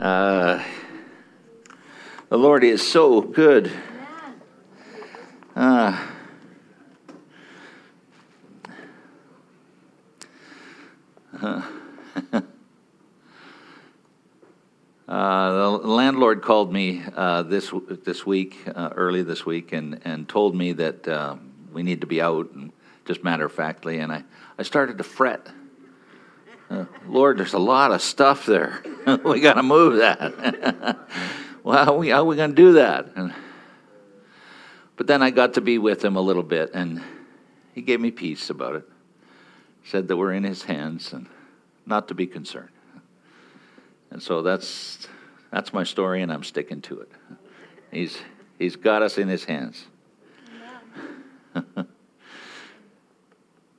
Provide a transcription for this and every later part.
Uh, the Lord is so good. Uh, uh, the landlord called me uh, this this week, uh, early this week, and, and told me that uh, we need to be out, and just matter of factly, and I, I started to fret. Lord, there's a lot of stuff there. we got to move that. well, how are we, we going to do that? And, but then I got to be with him a little bit, and he gave me peace about it. Said that we're in his hands and not to be concerned. And so that's, that's my story, and I'm sticking to it. He's, he's got us in his hands.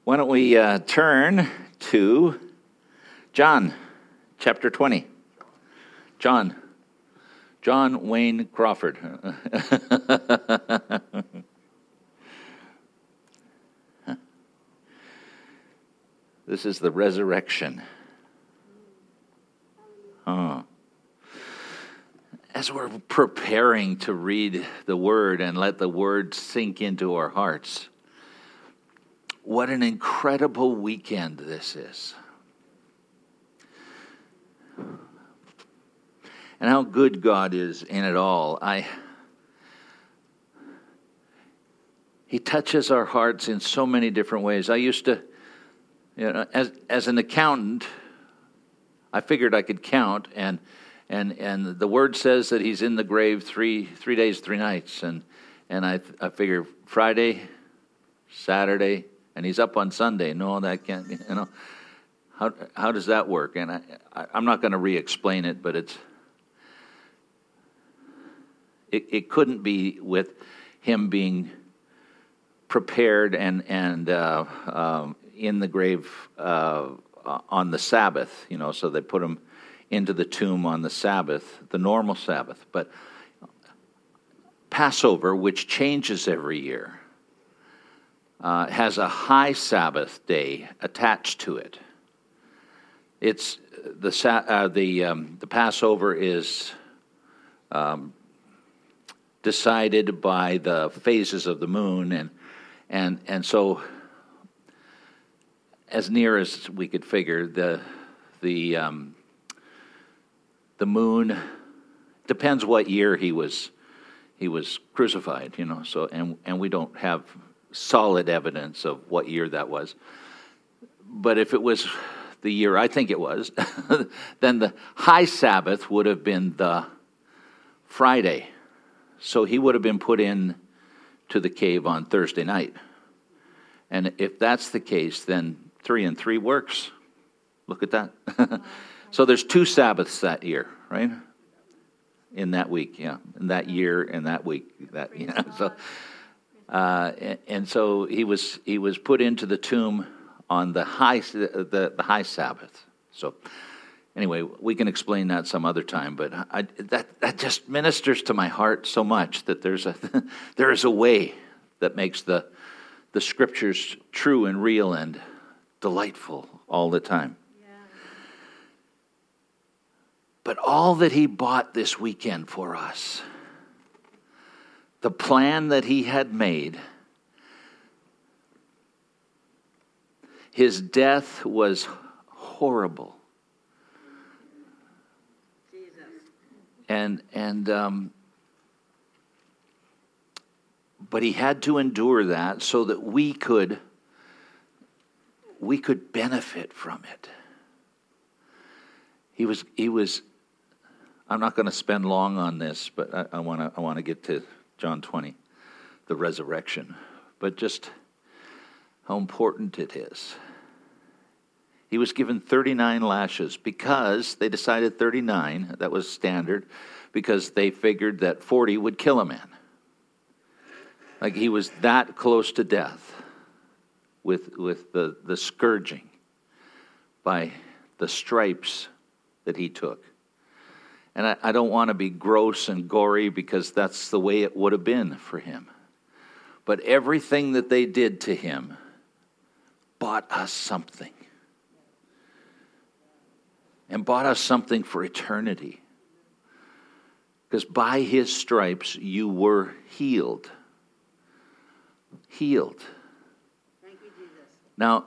Why don't we uh, turn to John chapter 20. John. John Wayne Crawford. this is the resurrection. Huh. As we're preparing to read the word and let the word sink into our hearts, what an incredible weekend this is. And how good God is in it all. I He touches our hearts in so many different ways. I used to, you know, as as an accountant, I figured I could count, and and and the word says that He's in the grave three three days, three nights, and and I I figure Friday, Saturday, and He's up on Sunday. No, that can't. You know, how how does that work? And I, I I'm not going to re-explain it, but it's it, it couldn't be with him being prepared and, and uh, um, in the grave uh, on the Sabbath, you know, so they put him into the tomb on the Sabbath, the normal Sabbath. But Passover, which changes every year, uh, has a high Sabbath day attached to it. It's the uh, the um, the Passover is um, decided by the phases of the moon and and and so as near as we could figure the the um, the moon depends what year he was he was crucified you know so and and we don't have solid evidence of what year that was. But if it was the year I think it was then the high sabbath would have been the Friday so he would have been put in to the cave on Thursday night. And if that's the case, then three and three works. Look at that. so there's two Sabbaths that year, right? In that week, yeah, in that year, in that week, that you know. So, uh, and, and, so he was he was put into the tomb on the high the, the high Sabbath. So anyway, we can explain that some other time, but I, that, that just ministers to my heart so much that there's a, there is a way that makes the, the scriptures true and real and delightful all the time. Yeah. But all that he bought this weekend for us, the plan that he had made, his death was horrible. And and um, but he had to endure that so that we could we could benefit from it. He was he was i'm not going to spend long on this but i want to i want to get to john 20 the resurrection. But just how important it is he was given 39 lashes because they decided 39, that was standard, because they figured that 40 would kill a man. Like he was that close to death with, with the, the scourging by the stripes that he took. And I, I don't want to be gross and gory because that's the way it would have been for him. But everything that they did to him bought us something and bought us something for eternity. Because by his stripes you were healed. Healed. Thank you, Jesus. Now,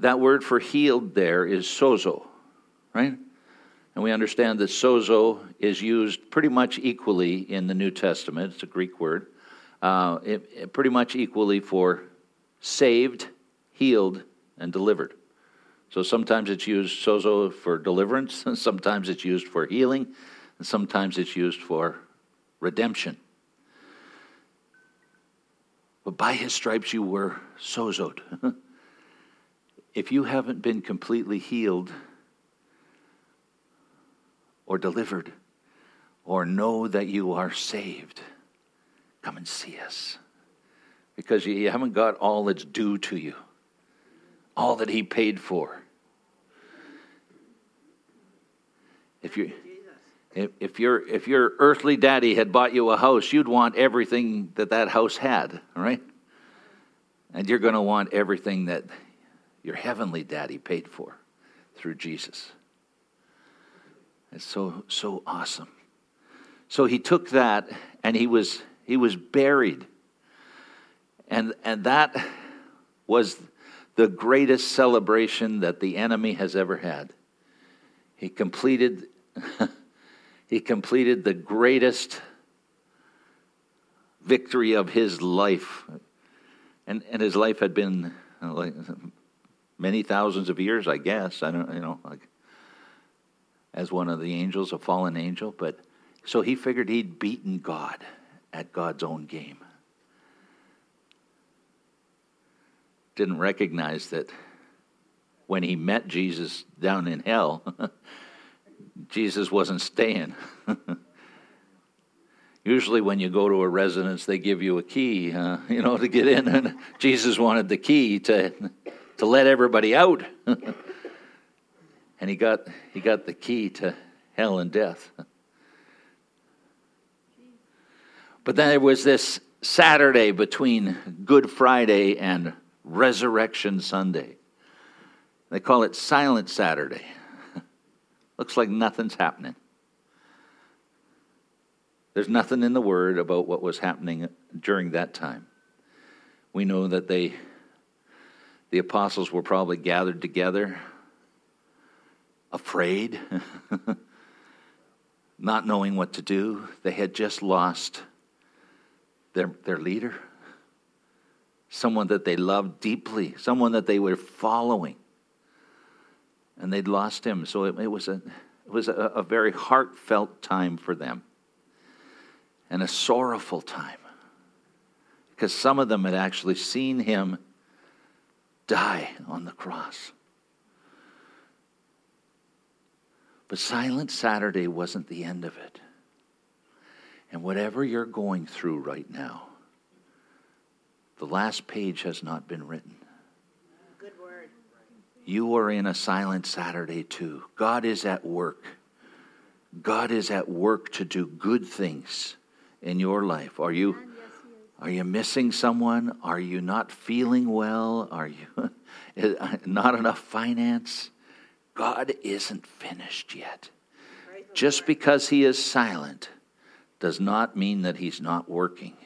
that word for healed there is sozo, right? And we understand that sozo is used pretty much equally in the New Testament. It's a Greek word. Uh, it, it pretty much equally for saved, healed, and delivered. So sometimes it's used sozo for deliverance, and sometimes it's used for healing, and sometimes it's used for redemption. But by his stripes you were sozoed. if you haven't been completely healed or delivered or know that you are saved, come and see us. Because you haven't got all that's due to you, all that He paid for. If you if, your if your earthly daddy had bought you a house, you'd want everything that that house had, right? And you're going to want everything that your heavenly daddy paid for through Jesus. It's so so awesome. So he took that and he was he was buried. And and that was the greatest celebration that the enemy has ever had. He completed he completed the greatest victory of his life. And and his life had been like many thousands of years, I guess. I don't, you know, like as one of the angels, a fallen angel. But so he figured he'd beaten God at God's own game. Didn't recognize that when he met Jesus down in hell, Jesus wasn't staying. Usually, when you go to a residence, they give you a key, uh, you know, to get in. And Jesus wanted the key to to let everybody out. and he got, he got the key to hell and death. But then there was this Saturday between Good Friday and Resurrection Sunday. They call it Silent Saturday. Looks like nothing's happening. There's nothing in the Word about what was happening during that time. We know that they the apostles were probably gathered together, afraid, not knowing what to do. They had just lost their, their leader, someone that they loved deeply, someone that they were following. And they'd lost him. So it, it was, a, it was a, a very heartfelt time for them and a sorrowful time because some of them had actually seen him die on the cross. But Silent Saturday wasn't the end of it. And whatever you're going through right now, the last page has not been written. Good word. You are in a silent Saturday too. God is at work. God is at work to do good things in your life. Are you are you missing someone? Are you not feeling well? Are you not enough finance? God isn't finished yet. Just because he is silent does not mean that he's not working.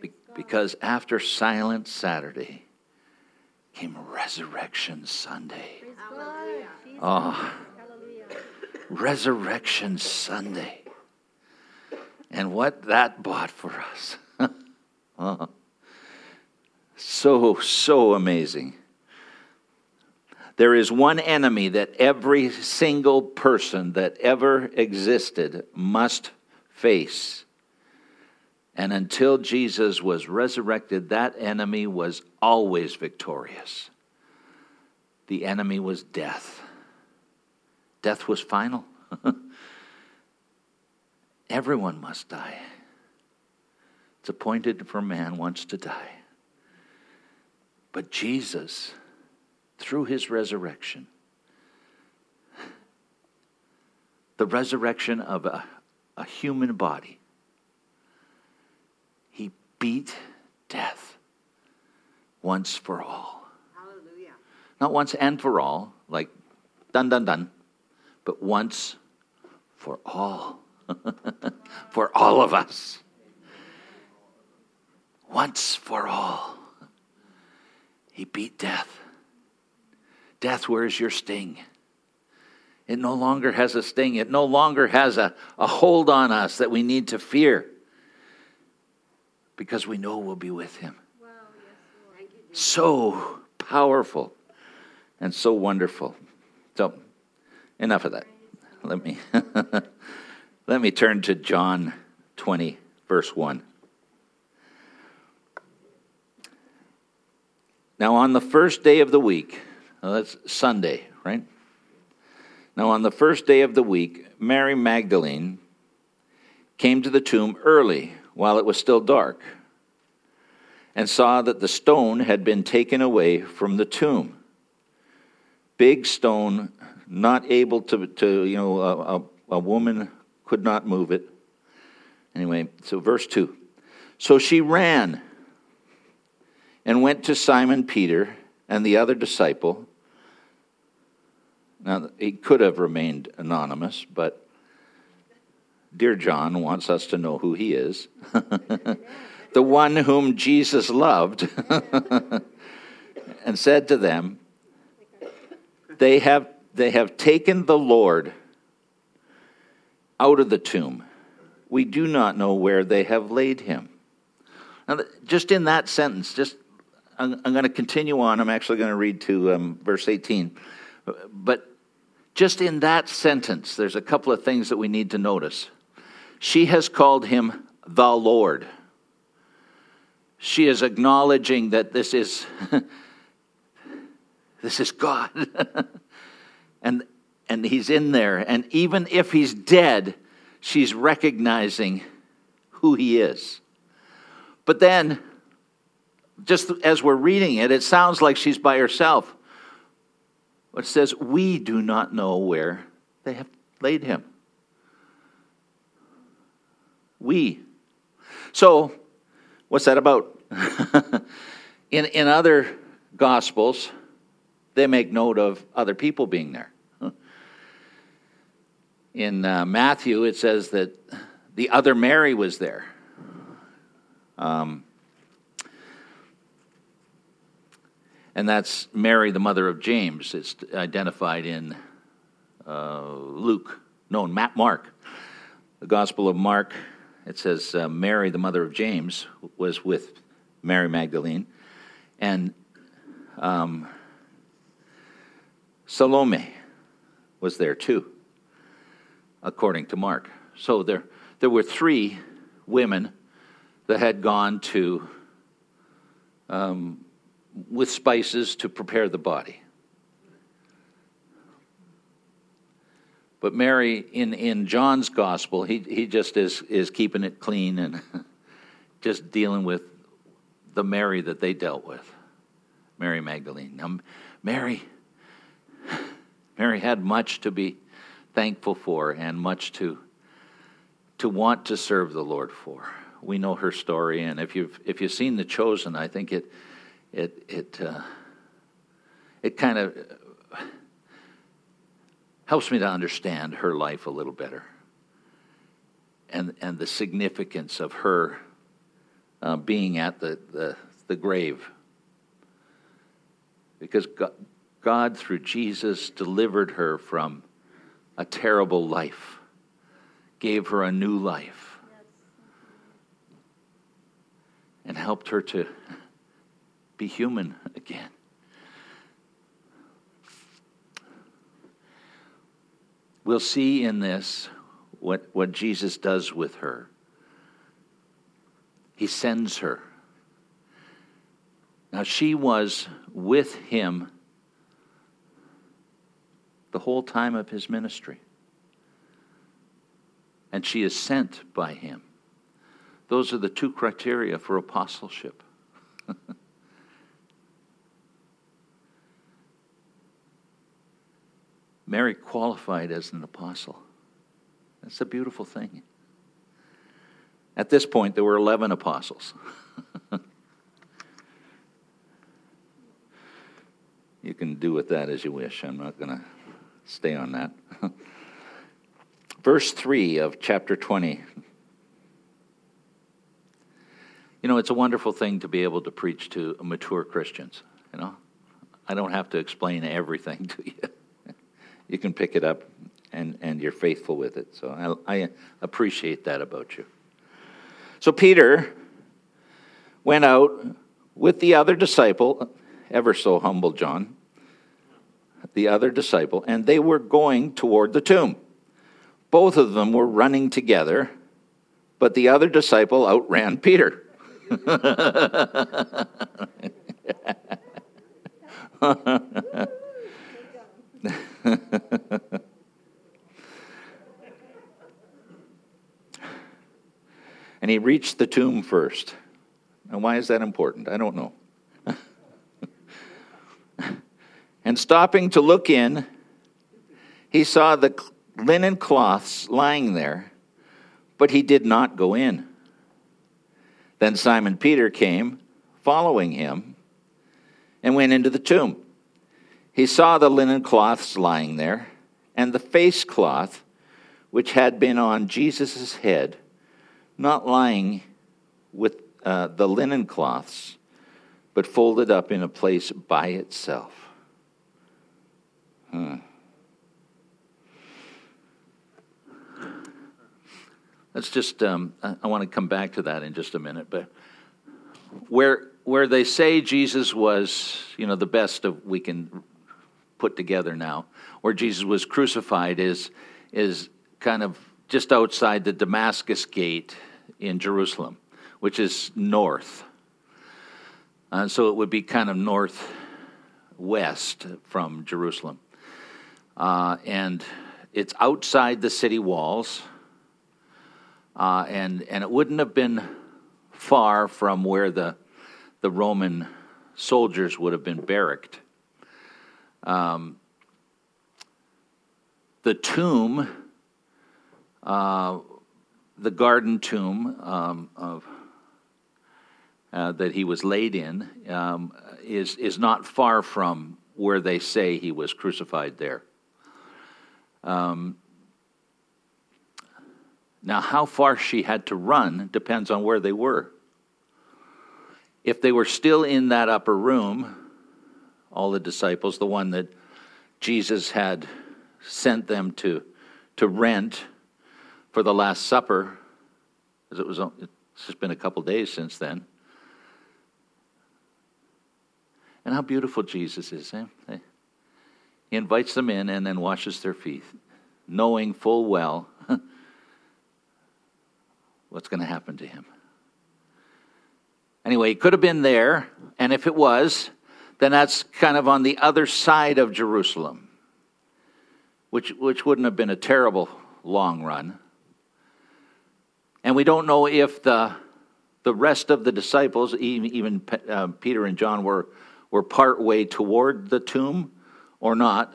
Be- because after Silent Saturday came Resurrection Sunday. Oh, Resurrection Sunday and what that bought for us. oh, so, so amazing. There is one enemy that every single person that ever existed must face. And until Jesus was resurrected, that enemy was always victorious. The enemy was death. Death was final. Everyone must die. It's appointed for man once to die. But Jesus, through his resurrection, the resurrection of a, a human body, beat death once for all. Hallelujah. Not once and for all, like done, done, done, but once for all, for all of us. Once for all. He beat death. Death, where's your sting? It no longer has a sting. It no longer has a, a hold on us that we need to fear because we know we'll be with him. Wow, yes, you, So powerful and so wonderful. So, enough of that. Let me let me turn to John 20 verse 1. Now on the first day of the week, that's Sunday, right? Now on the first day of the week, Mary Magdalene came to the tomb early while it was still dark and saw that the stone had been taken away from the tomb. Big stone, not able to, to you know, a, a, a woman could not move it. Anyway, so verse 2. So she ran and went to Simon Peter and the other disciple. Now, he could have remained anonymous, but dear John wants us to know who he is. the one whom Jesus loved, and said to them, they have, they have taken the Lord out of the tomb. We do not know where they have laid him. Now, just in that sentence, just I'm, I'm going to continue on. I'm actually going to read to um, verse 18. But just in that sentence, there's a couple of things that we need to notice. She has called him the Lord. She is acknowledging that this is this is God. and and he's in there and even if he's dead, she's recognizing who he is. But then just as we're reading it, it sounds like she's by herself. But it says, We do not know where they have laid him. We. So, what's that about? in, in other gospels, they make note of other people being there. In uh, Matthew, it says that the other Mary was there. Um, and that's Mary, the mother of James. It's identified in uh, Luke, no, Mark. The Gospel of Mark, it says uh, Mary, the mother of James, was with Mary Magdalene, and um, Salome was there too, according to Mark. So there, there were three women that had gone to um, with spices to prepare the body. But Mary, in, in John's gospel, he, he just is, is keeping it clean and just dealing with the Mary that they dealt with, Mary Magdalene. Now, Mary, Mary had much to be thankful for and much to, to want to serve the Lord for. We know her story, and if you've, if you've seen The Chosen, I think it, it, it, uh, it kind of helps me to understand her life a little better and, and the significance of her uh, being at the, the, the grave. Because God, God, through Jesus, delivered her from a terrible life, gave her a new life, and helped her to be human again. We'll see in this what, what Jesus does with her. He sends her. Now, she was with him the whole time of his ministry. And she is sent by him. Those are the two criteria for apostleship. Mary qualified as an apostle. That's a beautiful thing. At this point, there were 11 apostles. you can do with that as you wish. I'm not going to stay on that. verse 3 of chapter 20. You know, it's a wonderful thing to be able to preach to mature Christians. You know, I don't have to explain everything to you. You can pick it up and, and you're faithful with it. So I, I appreciate that about you. So Peter went out with the other disciple, ever so humble John, the other disciple, and they were going toward the tomb. Both of them were running together, but the other disciple outran Peter. and he reached the tomb first. And why is that important? I don't know. and stopping to look in, he saw the linen cloths lying there, but he did not go in. Then Simon Peter came, following him, and went into the tomb. He saw the linen cloths lying there, and the face cloth which had been on Jesus' head, not lying with uh, the linen cloths, but folded up in a place by itself. Hmm. Let's just, um, I want to come back to that in just a minute, but where, where they say Jesus was, you know, the best of we can put together now, where Jesus was crucified is, is kind of just outside the Damascus gate in Jerusalem, which is north. Uh, so it would be kind of northwest from Jerusalem. Uh, and it's outside the city walls uh, and, and it wouldn't have been far from where the, the Roman soldiers would have been barracked. Um, the tomb, uh, the garden tomb um, of, uh, that he was laid in, um, is, is not far from where they say he was crucified there. Um, now, how far she had to run depends on where they were. If they were still in that upper room, all the disciples, the one that Jesus had sent them to, to rent for the Last Supper, because it was it's just been a couple days since then. And how beautiful Jesus is. Eh? He invites them in and then washes their feet, knowing full well what's going to happen to him. Anyway, he could have been there, and if it was, then that's kind of on the other side of Jerusalem, which, which wouldn't have been a terrible long run. And we don't know if the, the rest of the disciples, even, even uh, Peter and John, were, were part way toward the tomb or not.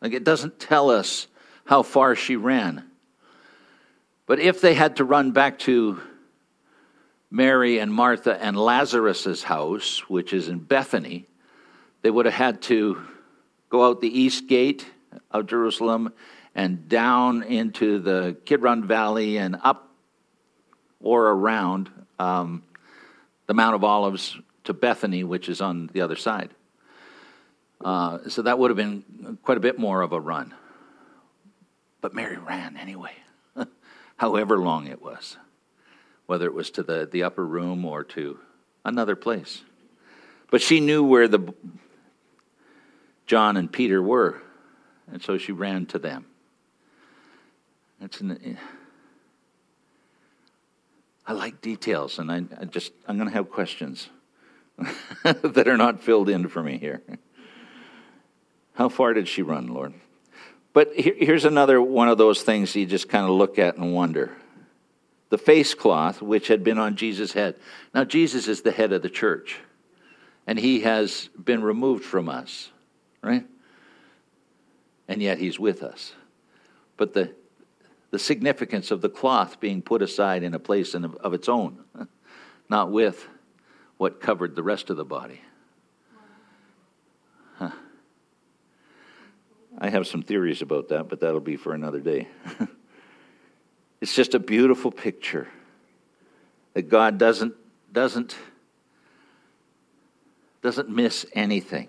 Like it doesn't tell us how far she ran. But if they had to run back to Mary and Martha and Lazarus's house, which is in Bethany, they would have had to go out the east gate of Jerusalem and down into the Kidron Valley and up or around um, the Mount of Olives to Bethany, which is on the other side. Uh, so that would have been quite a bit more of a run. But Mary ran anyway however long it was, whether it was to the, the upper room or to another place. But she knew where the John and Peter were, and so she ran to them. It's an, I like details, and I, I just I'm going to have questions that are not filled in for me here. How far did she run, Lord? But here's another one of those things you just kind of look at and wonder. The face cloth, which had been on Jesus' head. Now, Jesus is the head of the church, and he has been removed from us, right? And yet he's with us. But the, the significance of the cloth being put aside in a place of, of its own, not with what covered the rest of the body. I have some theories about that, but that'll be for another day. It's just a beautiful picture that God doesn't, doesn't, doesn't miss anything.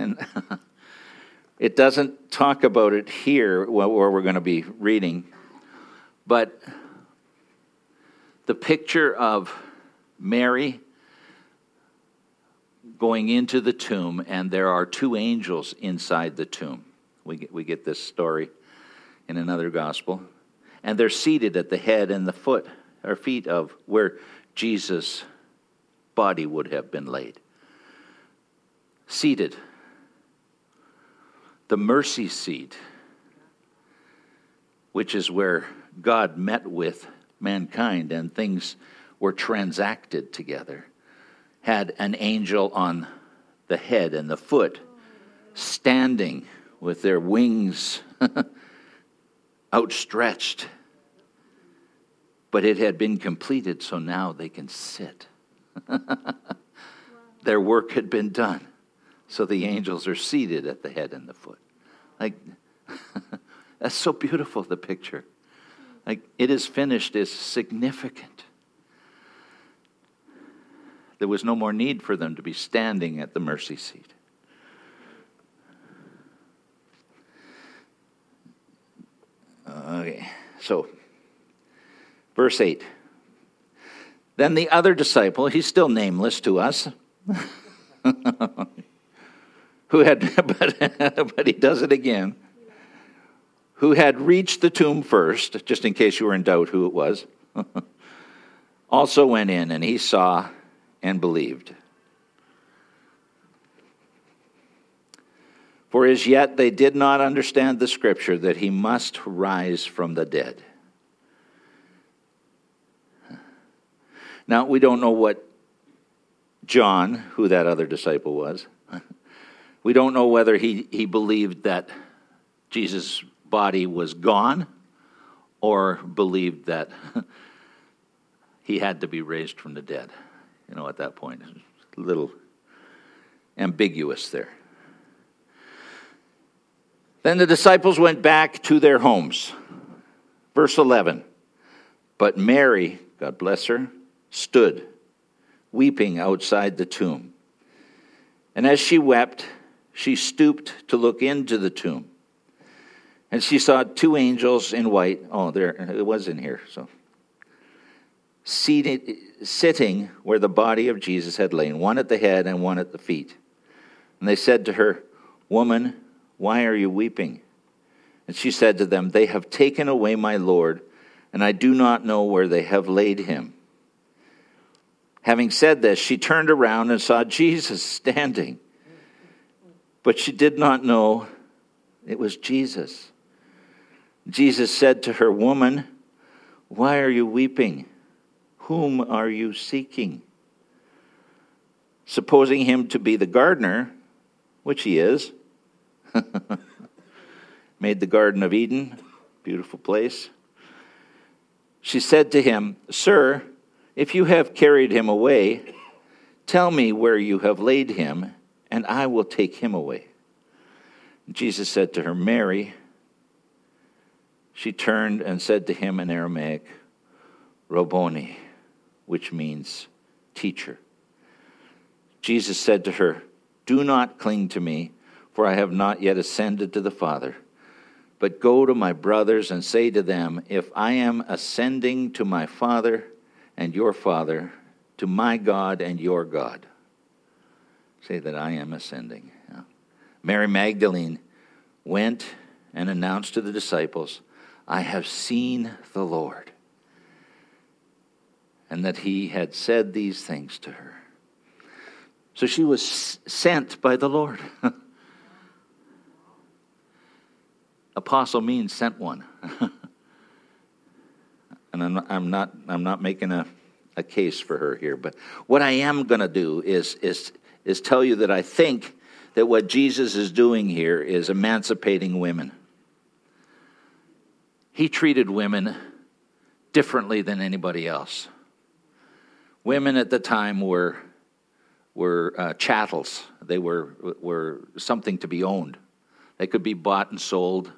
And it doesn't talk about it here where we're going to be reading, but the picture of Mary going into the tomb, and there are two angels inside the tomb. We get, we get this story in another gospel. And they're seated at the head and the foot or feet of where Jesus' body would have been laid. Seated the mercy seat, which is where God met with mankind and things were transacted together, had an angel on the head and the foot, standing with their wings outstretched. But it had been completed, so now they can sit. their work had been done. So the angels are seated at the head and the foot. Like, that's so beautiful, the picture. Like, it is finished is significant. There was no more need for them to be standing at the mercy seat. Okay, so verse 8. Then the other disciple, he's still nameless to us. who had, but, but he does it again, who had reached the tomb first, just in case you were in doubt who it was, also went in and he saw and believed. For as yet they did not understand the scripture that he must rise from the dead. Now, we don't know what John, who that other disciple was, we don't know whether he, he believed that Jesus' body was gone or believed that he had to be raised from the dead. You know, at that point, a little ambiguous there. Then the disciples went back to their homes. Verse 11. But Mary, God bless her, stood weeping outside the tomb. And as she wept, she stooped to look into the tomb. And she saw two angels in white. Oh, there it was in here. So seated, sitting where the body of Jesus had lain, one at the head and one at the feet. And they said to her, Woman, why are you weeping? And she said to them, They have taken away my Lord, and I do not know where they have laid him. Having said this, she turned around and saw Jesus standing but she did not know it was Jesus. Jesus said to her, Woman, why are you weeping? Whom are you seeking? Supposing him to be the gardener, which he is, made the Garden of Eden, beautiful place. She said to him, Sir, if you have carried him away, tell me where you have laid him and I will take him away. Jesus said to her, Mary. She turned and said to him in Aramaic, Rabboni, which means teacher. Jesus said to her, Do not cling to me, for I have not yet ascended to the Father. But go to my brothers and say to them, If I am ascending to my Father and your Father, to my God and your God say that I am ascending. Yeah. Mary Magdalene went and announced to the disciples, I have seen the Lord. And that he had said these things to her. So she was sent by the Lord. Apostle means sent one. and I'm I'm not, I'm not making a, a case for her here, but what I am going to do is, is is tell you that I think that what Jesus is doing here is emancipating women. He treated women differently than anybody else. Women at the time were, were uh, chattels, they were, were something to be owned. They could be bought and sold.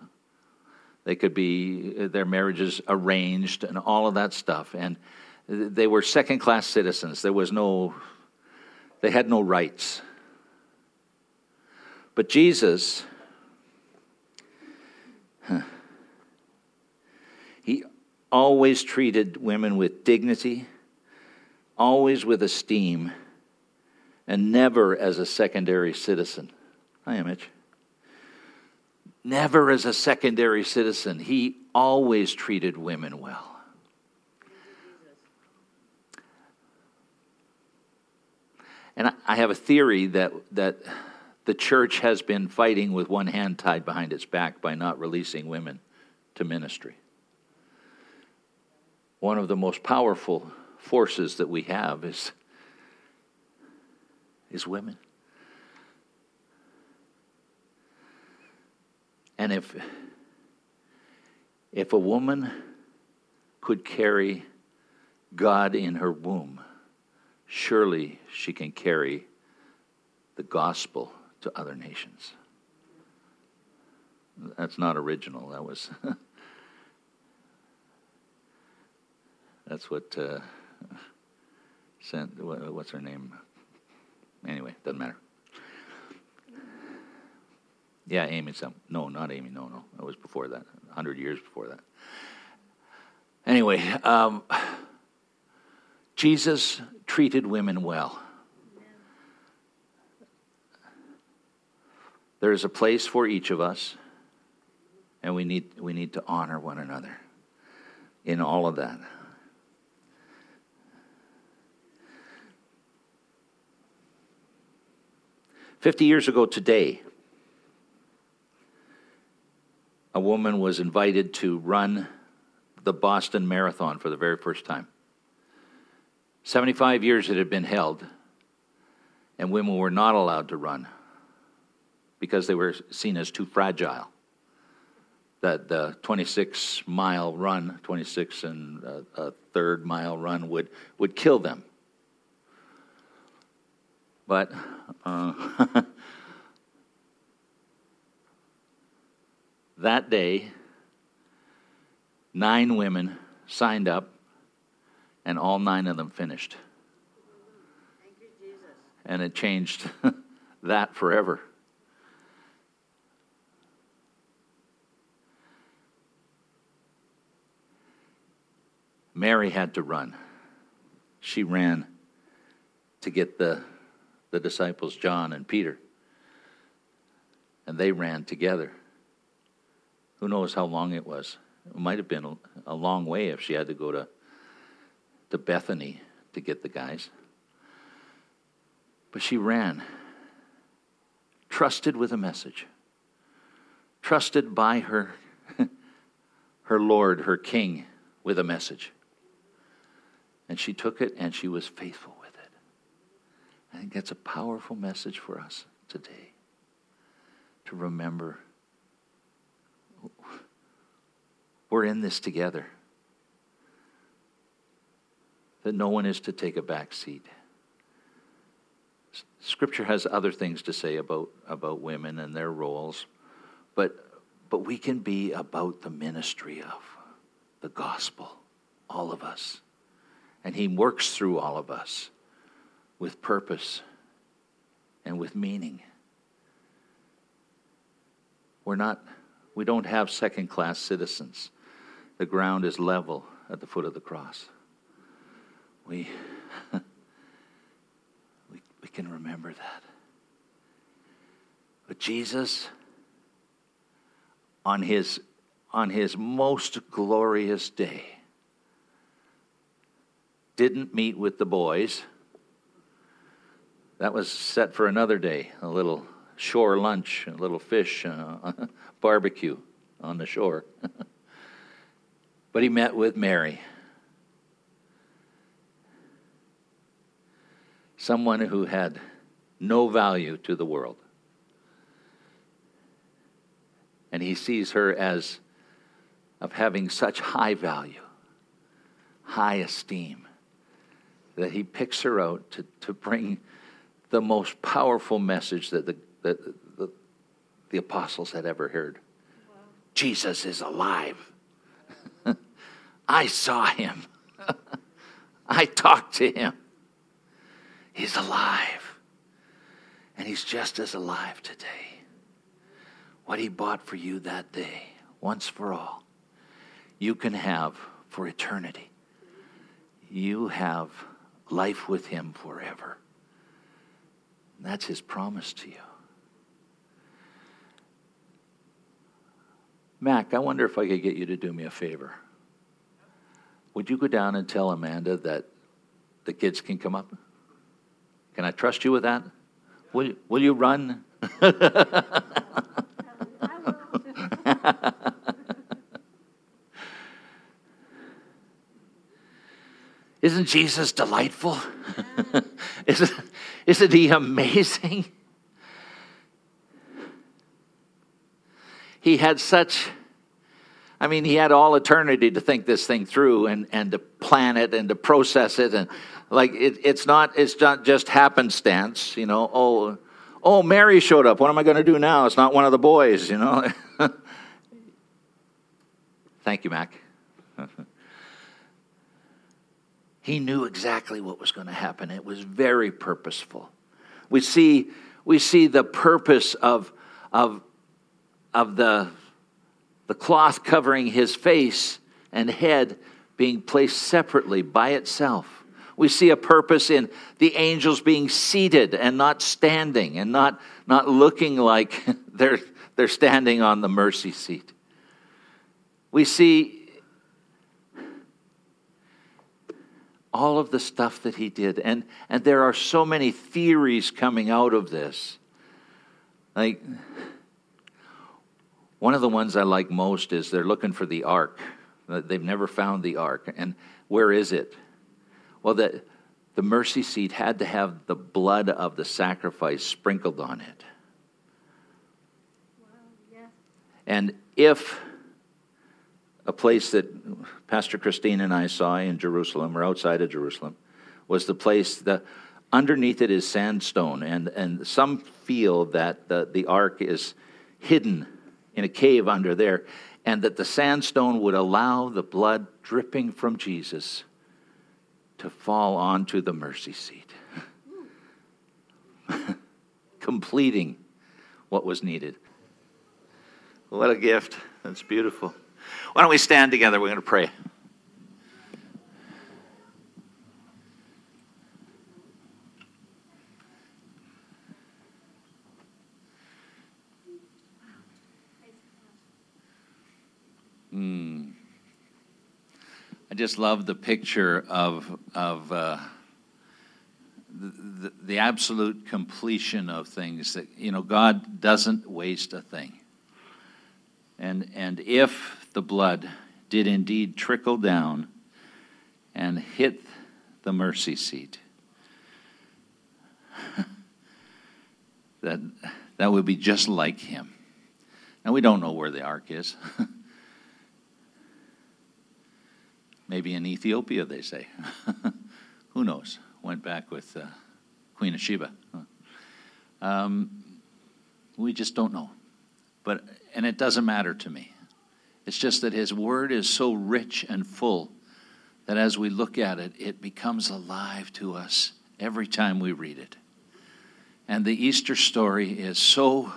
They could be their marriages arranged and all of that stuff. And they were second class citizens. There was no, they had no rights. But Jesus, huh, he always treated women with dignity, always with esteem, and never as a secondary citizen. Hi, Mitch never as a secondary citizen. He always treated women well. And I have a theory that, that the church has been fighting with one hand tied behind its back by not releasing women to ministry. One of the most powerful forces that we have is, is women. And if, if a woman could carry God in her womb, surely she can carry the gospel to other nations. That's not original. That was. that's what uh, sent. What's her name? Anyway, doesn't matter. Yeah, Amy. Some no, not Amy. No, no, it was before that. Hundred years before that. Anyway, um, Jesus treated women well. There is a place for each of us, and we need we need to honor one another in all of that. Fifty years ago today, a woman was invited to run the Boston Marathon for the very first time. 75 years it had been held, and women were not allowed to run because they were seen as too fragile. That the 26 mile run, 26 and a, a third mile run, would, would kill them. But uh, that day, nine women signed up, and all nine of them finished. And it changed that forever. Mary had to run. She ran to get the, the disciples, John and Peter. And they ran together. Who knows how long it was? It might have been a long way if she had to go to, to Bethany to get the guys. But she ran, trusted with a message, trusted by her, her Lord, her King, with a message. And she took it and she was faithful with it. I think that's a powerful message for us today to remember we're in this together. That no one is to take a back seat. Scripture has other things to say about, about women and their roles, but, but we can be about the ministry of the gospel, all of us. And He works through all of us with purpose and with meaning. We're not we don't have second class citizens. The ground is level at the foot of the cross. We, we, we can remember that. But Jesus, on his, on his most glorious day, didn't meet with the boys. That was set for another day, a little shore lunch, a little fish, uh, barbecue on the shore. but he met with Mary, someone who had no value to the world. And he sees her as of having such high value, high esteem, that he picks her out to, to bring the most powerful message that the, that the, the apostles had ever heard. Jesus is alive. I saw him. I talked to him. He's alive. And he's just as alive today. What he bought for you that day, once for all, you can have for eternity. You have life with him forever. That's his promise to you. Mac, I wonder if I could get you to do me a favor. Would you go down and tell Amanda that the kids can come up? Can I trust you with that? Will, will you run? Isn't Jesus delightful? isn't, isn't he amazing? He had such, I mean, he had all eternity to think this thing through and, and to plan it and to process it. And like, it, it's not, it's not just happenstance, you know, oh, oh, Mary showed up. What am I going to do now? It's not one of the boys, you know. Thank you, Mac. He knew exactly what was going to happen. It was very purposeful. We see, we see the purpose of, of, of the, the cloth covering his face and head being placed separately by itself. We see a purpose in the angels being seated and not standing and not, not looking like they're, they're standing on the mercy seat. We see all of the stuff that he did. And, and there are so many theories coming out of this. Like, one of the ones I like most is they're looking for the ark. They've never found the ark. And where is it? Well, the, the mercy seat had to have the blood of the sacrifice sprinkled on it. Wow, yeah. And if a place that Pastor Christine and I saw in Jerusalem or outside of Jerusalem was the place that underneath it is sandstone and and some feel that the, the ark is hidden in a cave under there and that the sandstone would allow the blood dripping from Jesus to fall onto the mercy seat completing what was needed what a gift that's beautiful why don't we stand together? We're going to pray. I just love the picture of of uh, the, the absolute completion of things. That you know, God doesn't waste a thing. And and if the blood did indeed trickle down and hit the mercy seat. that, that would be just like him. Now, we don't know where the ark is. Maybe in Ethiopia, they say. Who knows? Went back with uh, Queen of Sheba. Um, we just don't know. But, and it doesn't matter to me. It's just that His Word is so rich and full that as we look at it, it becomes alive to us every time we read it. And the Easter story is so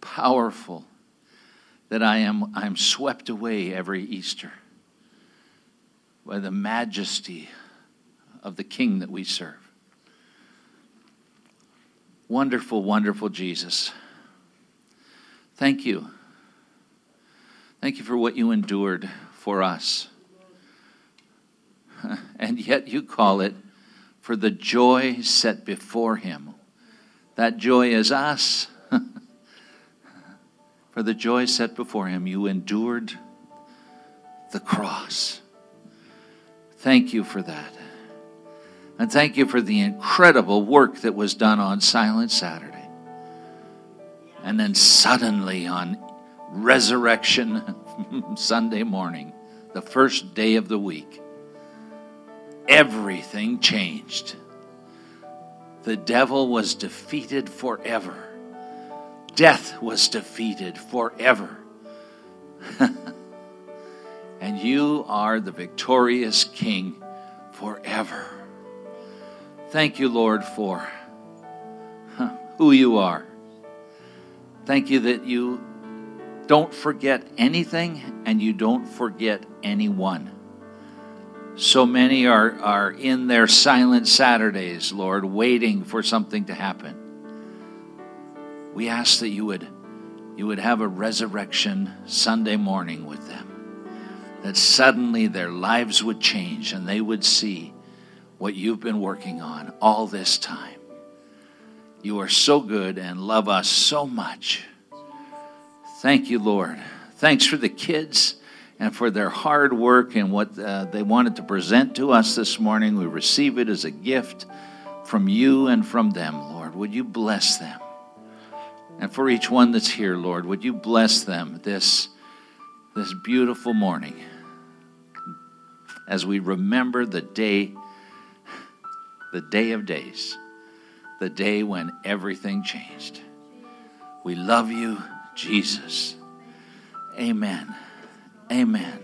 powerful that I am I'm swept away every Easter by the majesty of the King that we serve. Wonderful, wonderful Jesus. Thank you Thank you for what you endured for us. And yet you call it for the joy set before him. That joy is us. for the joy set before him, you endured the cross. Thank you for that. And thank you for the incredible work that was done on Silent Saturday. And then suddenly on resurrection Sunday morning, the first day of the week, everything changed. The devil was defeated forever. Death was defeated forever. and you are the victorious King forever. Thank you, Lord, for who you are. Thank you that you don't forget anything and you don't forget anyone. So many are, are in their silent Saturdays, Lord, waiting for something to happen. We ask that you would, you would have a resurrection Sunday morning with them, that suddenly their lives would change and they would see what you've been working on all this time. You are so good and love us so much. Thank you, Lord. Thanks for the kids and for their hard work and what uh, they wanted to present to us this morning. We receive it as a gift from you and from them, Lord. Would you bless them? And for each one that's here, Lord, would you bless them this, this beautiful morning as we remember the day the day of days, the day when everything changed. We love you, Jesus. Amen. Amen.